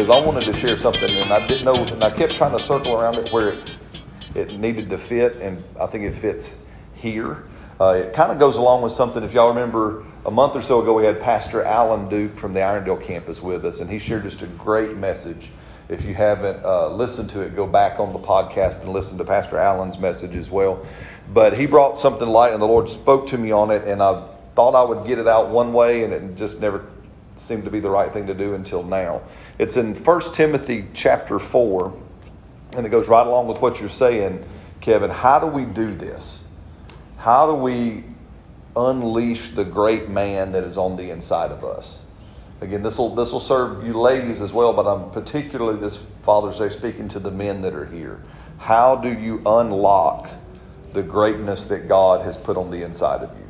because I wanted to share something, and I didn't know, and I kept trying to circle around it where it's, it needed to fit, and I think it fits here. Uh, it kind of goes along with something. If y'all remember, a month or so ago, we had Pastor Alan Duke from the Irondale campus with us, and he shared just a great message. If you haven't uh, listened to it, go back on the podcast and listen to Pastor Allen's message as well. But he brought something light, and the Lord spoke to me on it, and I thought I would get it out one way, and it just never seemed to be the right thing to do until now. It's in 1 Timothy chapter 4, and it goes right along with what you're saying, Kevin. How do we do this? How do we unleash the great man that is on the inside of us? Again, this will this will serve you ladies as well, but I'm particularly this Father's Day speaking to the men that are here. How do you unlock the greatness that God has put on the inside of you?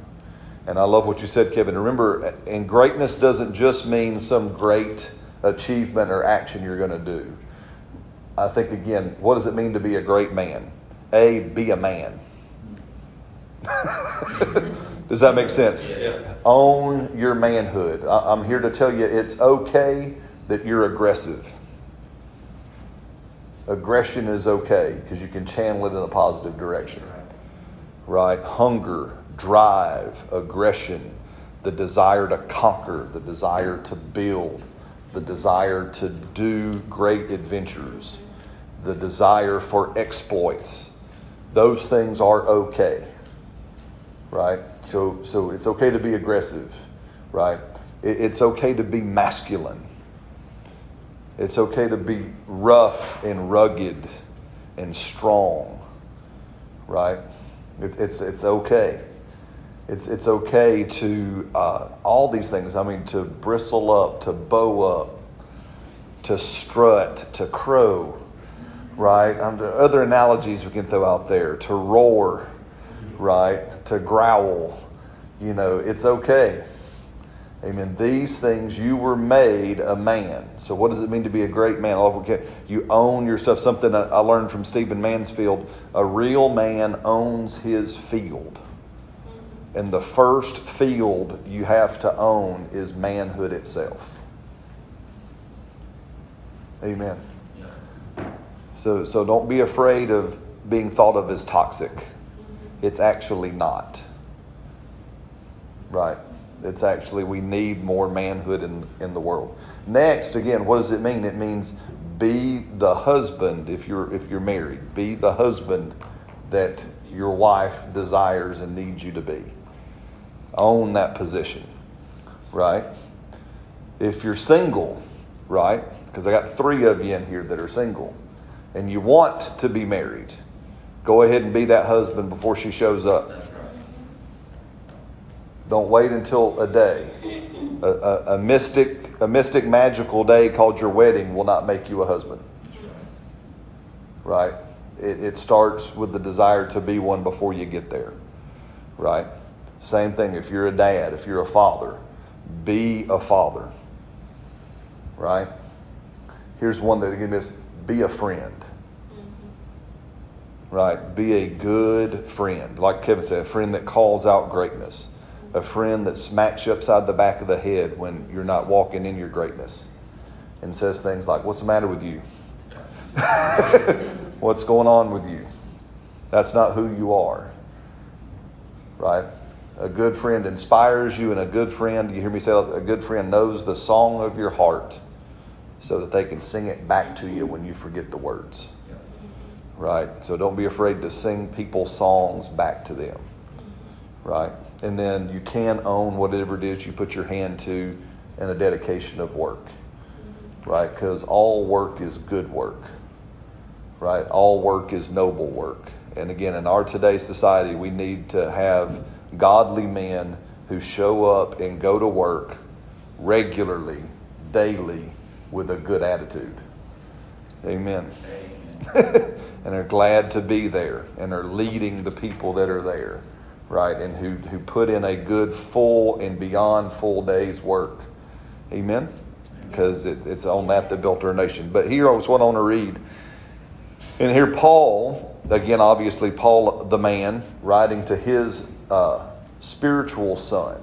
And I love what you said, Kevin. Remember, and greatness doesn't just mean some great achievement or action you're going to do. I think, again, what does it mean to be a great man? A, be a man. does that make sense? Yeah. Own your manhood. I'm here to tell you it's okay that you're aggressive. Aggression is okay because you can channel it in a positive direction. Right? Hunger, drive, aggression, the desire to conquer, the desire to build, the desire to do great adventures, the desire for exploits. Those things are okay. Right? So so it's okay to be aggressive, right? it's okay to be masculine. It's okay to be rough and rugged and strong, right? It, it's, it's okay. It's, it's okay to, uh, all these things, I mean, to bristle up, to bow up, to strut, to crow, right? Other analogies we can throw out there, to roar, right? To growl. You know, it's okay. Amen. These things, you were made a man. So, what does it mean to be a great man? You own your stuff. Something I learned from Stephen Mansfield a real man owns his field. And the first field you have to own is manhood itself. Amen. So, so don't be afraid of being thought of as toxic. Mm-hmm. It's actually not. Right. It's actually, we need more manhood in, in the world. Next, again, what does it mean? It means be the husband if you're if you're married. Be the husband that your wife desires and needs you to be own that position, right? If you're single, right? Because I got three of you in here that are single, and you want to be married, go ahead and be that husband before she shows up. Don't wait until a day. A, a, a, mystic, a mystic, magical day called your wedding will not make you a husband. Right? It, it starts with the desire to be one before you get there. Right? Same thing if you're a dad, if you're a father, be a father. Right? Here's one that again is be a friend. Mm-hmm. Right? Be a good friend. Like Kevin said, a friend that calls out greatness. Mm-hmm. A friend that smacks you upside the back of the head when you're not walking in your greatness. And says things like, What's the matter with you? What's going on with you? That's not who you are. Right? A good friend inspires you, and a good friend, you hear me say, a good friend knows the song of your heart so that they can sing it back to you when you forget the words. Right? So don't be afraid to sing people's songs back to them. Right? And then you can own whatever it is you put your hand to in a dedication of work. Right? Because all work is good work. Right? All work is noble work. And again, in our today's society, we need to have godly men who show up and go to work regularly, daily, with a good attitude. Amen. Amen. and are glad to be there and are leading the people that are there, right? And who, who put in a good, full, and beyond full day's work. Amen? Because it, it's on that that built our nation. But here I was what I want to read. And here, Paul, again, obviously, Paul the man, writing to his uh, spiritual son.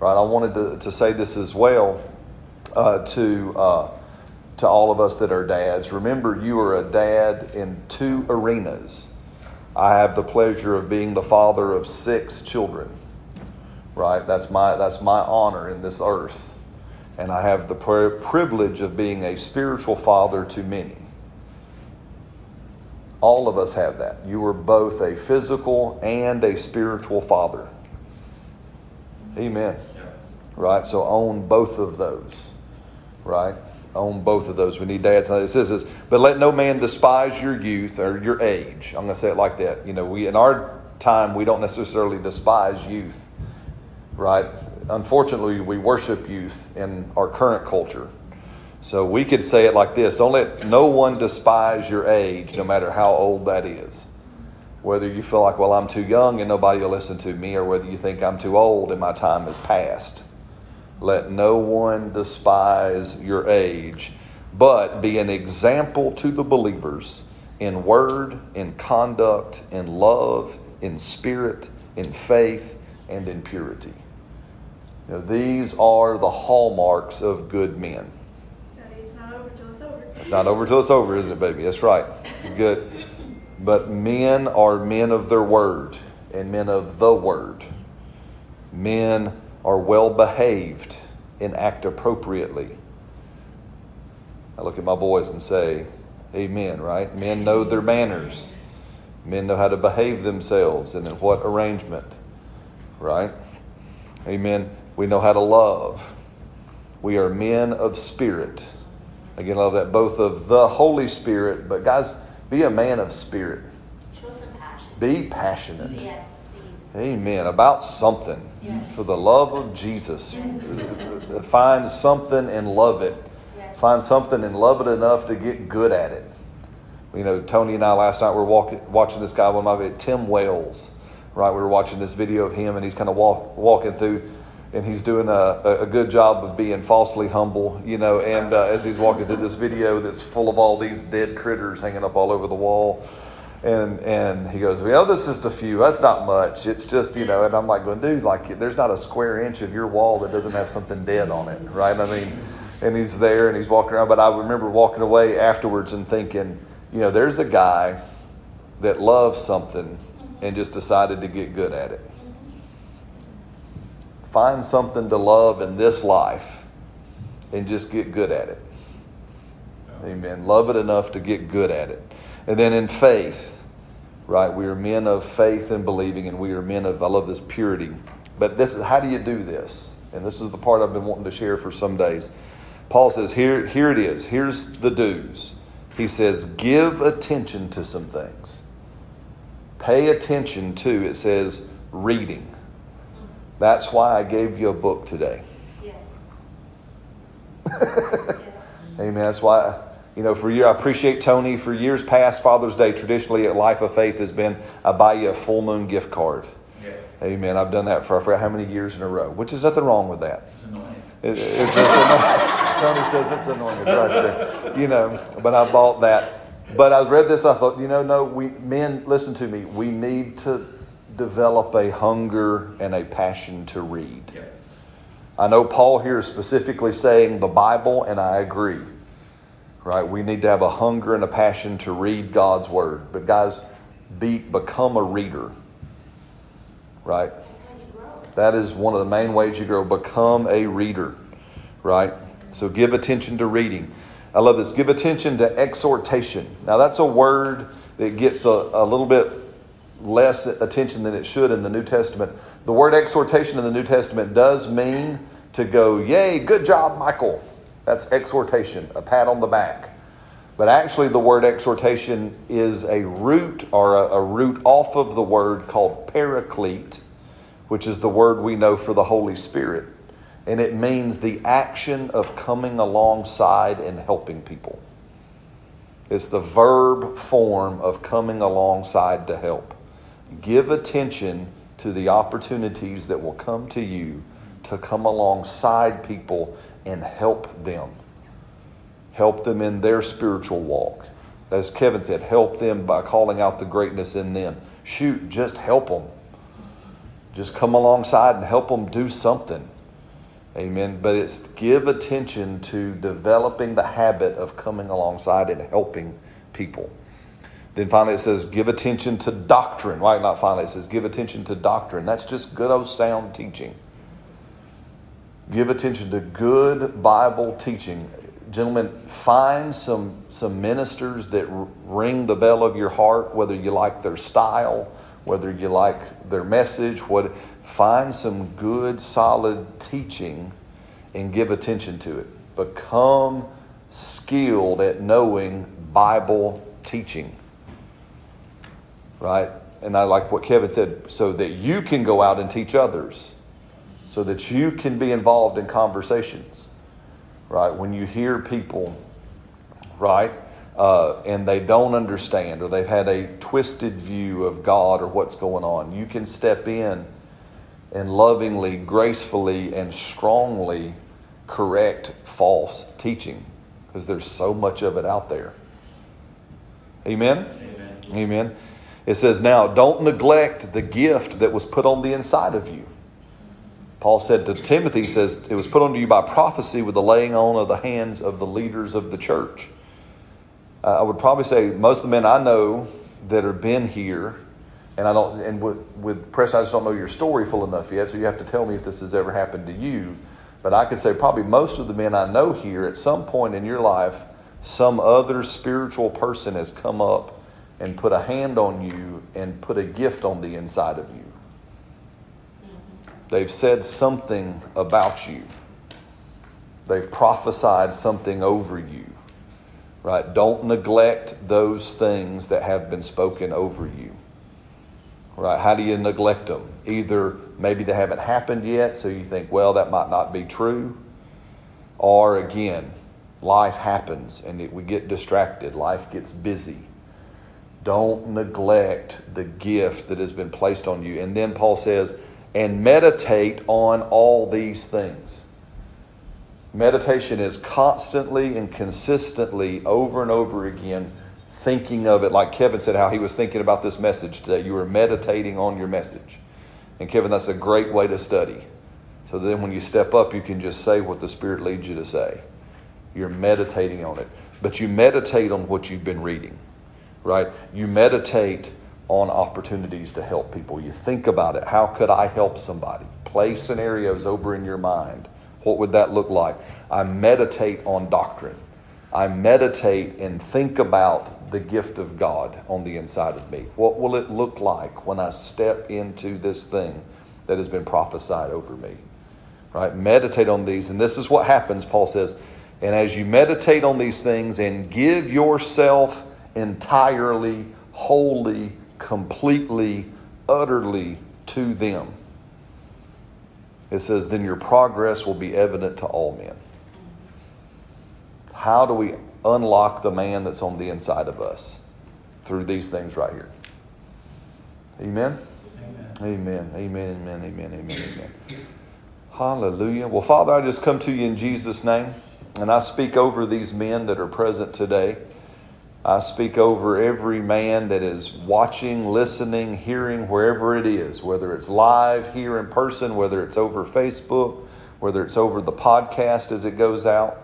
Right? I wanted to, to say this as well. uh, to uh, to all of us that are dads. Remember, you are a dad in two arenas. I have the pleasure of being the father of six children. Right, that's my that's my honor in this earth, and I have the privilege of being a spiritual father to many. All of us have that. You are both a physical and a spiritual father. Amen. Right? So own both of those. Right? Own both of those. We need dads. It says this, but let no man despise your youth or your age. I'm going to say it like that. You know, we in our time we don't necessarily despise youth. Right? Unfortunately, we worship youth in our current culture. So we could say it like this Don't let no one despise your age, no matter how old that is. Whether you feel like, well, I'm too young and nobody will listen to me, or whether you think I'm too old and my time is past. Let no one despise your age, but be an example to the believers in word, in conduct, in love, in spirit, in faith, and in purity. Know, these are the hallmarks of good men. It's not over till it's over, isn't it, baby? That's right. Good. But men are men of their word and men of the word. Men are well behaved and act appropriately. I look at my boys and say, Amen, right? Men know their manners. Men know how to behave themselves and in what arrangement, right? Amen. We know how to love. We are men of spirit. Again, I love that both of the Holy Spirit, but guys, be a man of spirit. Show some passion. Be passionate. Yes, please. Amen. About something. Yes. For the love of Jesus. Yes. Find something and love it. Yes. Find something and love it enough to get good at it. You know, Tony and I last night were walking, watching this guy, one of my Tim Wells, right? We were watching this video of him, and he's kind of walk, walking through and he's doing a, a good job of being falsely humble, you know. And uh, as he's walking through this video that's full of all these dead critters hanging up all over the wall, and and he goes, "Well, this is just a few. That's not much. It's just you know." And I'm like, "Going, dude, like there's not a square inch of your wall that doesn't have something dead on it, right?" I mean, and he's there and he's walking around. But I remember walking away afterwards and thinking, you know, there's a guy that loves something and just decided to get good at it Find something to love in this life and just get good at it. Amen. Love it enough to get good at it. And then in faith, right? We are men of faith and believing, and we are men of, I love this purity. But this is, how do you do this? And this is the part I've been wanting to share for some days. Paul says, here, here it is. Here's the do's. He says, give attention to some things. Pay attention to, it says, reading. That's why I gave you a book today. Yes. yes. Amen. That's why, you know, for you, I appreciate Tony. For years past, Father's Day, traditionally at Life of Faith has been I buy you a full moon gift card. Yeah. Amen. I've done that for I forget how many years in a row, which is nothing wrong with that. It's annoying. It, it's, it's annoying. Tony says it's annoying right there. You know, but I bought that. But I read this, I thought, you know, no, we men, listen to me. We need to develop a hunger and a passion to read. Yep. I know Paul here is specifically saying the Bible, and I agree. Right? We need to have a hunger and a passion to read God's Word. But, guys, be, become a reader. Right? That is one of the main ways you grow. Become a reader. Right? So, give attention to reading. I love this. Give attention to exhortation. Now, that's a word that gets a, a little bit less attention than it should in the New Testament. The word exhortation in the New Testament does mean to go, Yay, good job, Michael. That's exhortation, a pat on the back. But actually, the word exhortation is a root or a, a root off of the word called paraclete, which is the word we know for the Holy Spirit. And it means the action of coming alongside and helping people. It's the verb form of coming alongside to help. Give attention to the opportunities that will come to you to come alongside people and help them. Help them in their spiritual walk. As Kevin said, help them by calling out the greatness in them. Shoot, just help them. Just come alongside and help them do something. Amen. But it's give attention to developing the habit of coming alongside and helping people. Then finally it says give attention to doctrine. Right? Not finally, it says give attention to doctrine. That's just good old sound teaching. Give attention to good Bible teaching. Gentlemen, find some, some ministers that ring the bell of your heart, whether you like their style, whether you like their message, what find some good solid teaching and give attention to it. Become skilled at knowing Bible teaching. Right? And I like what Kevin said, so that you can go out and teach others, so that you can be involved in conversations. Right? When you hear people, right, uh, and they don't understand or they've had a twisted view of God or what's going on, you can step in and lovingly, gracefully, and strongly correct false teaching because there's so much of it out there. Amen? Amen. Amen. It says, Now, don't neglect the gift that was put on the inside of you. Paul said to Timothy, says, It was put onto you by prophecy with the laying on of the hands of the leaders of the church. Uh, I would probably say most of the men I know that have been here, and I don't, and with, with I just don't know your story full enough yet, so you have to tell me if this has ever happened to you. But I could say probably most of the men I know here, at some point in your life, some other spiritual person has come up and put a hand on you and put a gift on the inside of you. They've said something about you. They've prophesied something over you. Right? Don't neglect those things that have been spoken over you. Right? How do you neglect them? Either maybe they haven't happened yet, so you think, well, that might not be true. Or again, life happens and it, we get distracted, life gets busy. Don't neglect the gift that has been placed on you. And then Paul says, and meditate on all these things. Meditation is constantly and consistently over and over again thinking of it, like Kevin said, how he was thinking about this message today. You were meditating on your message. And Kevin, that's a great way to study. So then when you step up, you can just say what the Spirit leads you to say. You're meditating on it. But you meditate on what you've been reading, right? You meditate on opportunities to help people. You think about it. How could I help somebody? Play scenarios over in your mind. What would that look like? I meditate on doctrine. I meditate and think about the gift of God on the inside of me. What will it look like when I step into this thing that has been prophesied over me? Right? Meditate on these. And this is what happens, Paul says. And as you meditate on these things and give yourself entirely, wholly, completely, utterly to them, it says, then your progress will be evident to all men. How do we unlock the man that's on the inside of us? Through these things right here. Amen? Amen. Amen. Amen. Amen. Amen. Amen. Amen. Hallelujah. Well, Father, I just come to you in Jesus' name, and I speak over these men that are present today. I speak over every man that is watching, listening, hearing, wherever it is, whether it's live here in person, whether it's over Facebook, whether it's over the podcast as it goes out.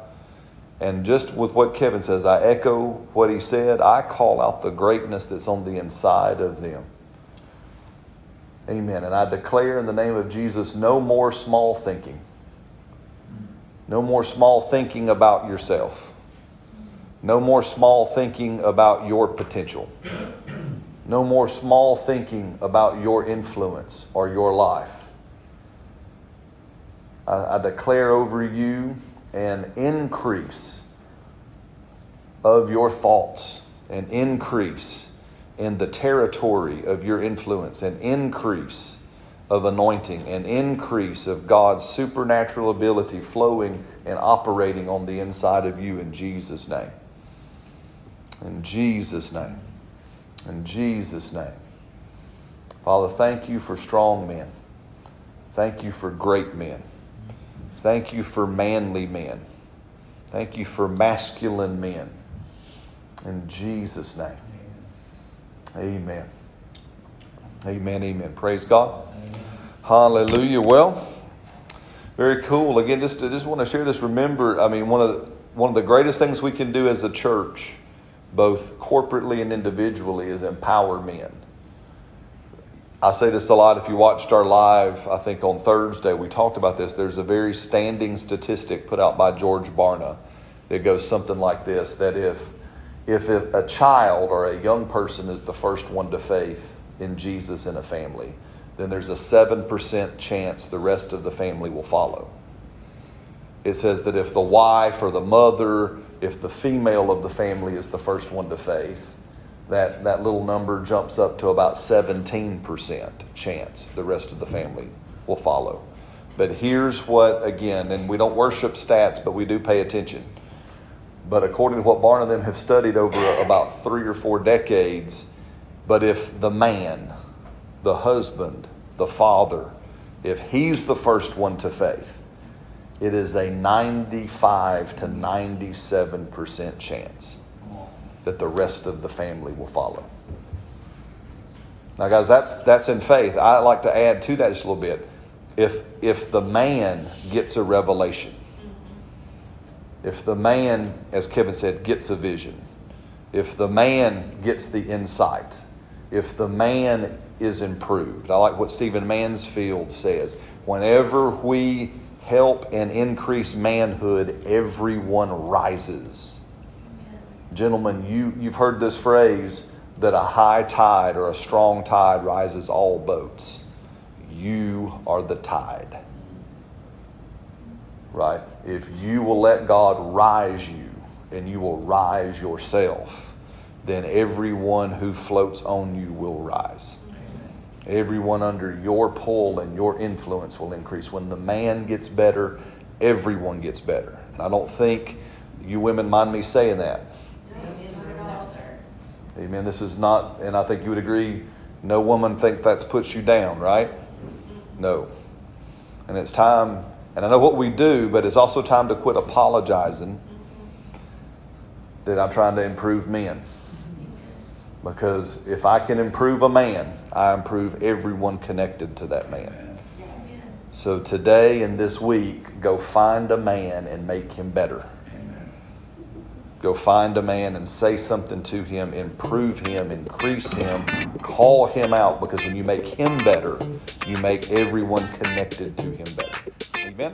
And just with what Kevin says, I echo what he said. I call out the greatness that's on the inside of them. Amen. And I declare in the name of Jesus no more small thinking. No more small thinking about yourself. No more small thinking about your potential. No more small thinking about your influence or your life. I, I declare over you an increase of your thoughts, an increase in the territory of your influence, an increase of anointing, an increase of God's supernatural ability flowing and operating on the inside of you in Jesus' name. In Jesus' name. In Jesus' name. Father, thank you for strong men. Thank you for great men. Thank you for manly men. Thank you for masculine men. In Jesus' name. Amen. Amen. Amen. Praise God. Hallelujah. Well, Very cool. Again, just just want to share this. Remember, I mean, one of the, one of the greatest things we can do as a church, both corporately and individually, is empower men. I say this a lot. If you watched our live, I think on Thursday, we talked about this. There's a very standing statistic put out by George Barna that goes something like this: that if if a child or a young person is the first one to faith in Jesus in a family, then there's a 7% chance the rest of the family will follow. It says that if the wife or the mother, if the female of the family is the first one to faith, that, that little number jumps up to about 17% chance the rest of the family will follow. But here's what, again, and we don't worship stats, but we do pay attention. But according to what Barna and them have studied over about three or four decades, but if the man, the husband, the father, if he's the first one to faith, it is a 95 to 97% chance that the rest of the family will follow. Now, guys, that's, that's in faith. I like to add to that just a little bit. If, if the man gets a revelation, if the man, as Kevin said, gets a vision, if the man gets the insight, if the man is improved. I like what Stephen Mansfield says. Whenever we help and increase manhood, everyone rises. Gentlemen, you, you've heard this phrase that a high tide or a strong tide rises all boats. You are the tide. Right? If you will let God rise you and you will rise yourself, then everyone who floats on you will rise. Everyone under your pull and your influence will increase. When the man gets better, everyone gets better. And I don't think you women mind me saying that. Amen. This is not, and I think you would agree, no woman thinks that's puts you down, right? No. And it's time, and I know what we do, but it's also time to quit apologizing that I'm trying to improve men. Because if I can improve a man, I improve everyone connected to that man. So today and this week, go find a man and make him better. Go find a man and say something to him, improve him, increase him, call him out, because when you make him better, you make everyone connected to him better. Amen?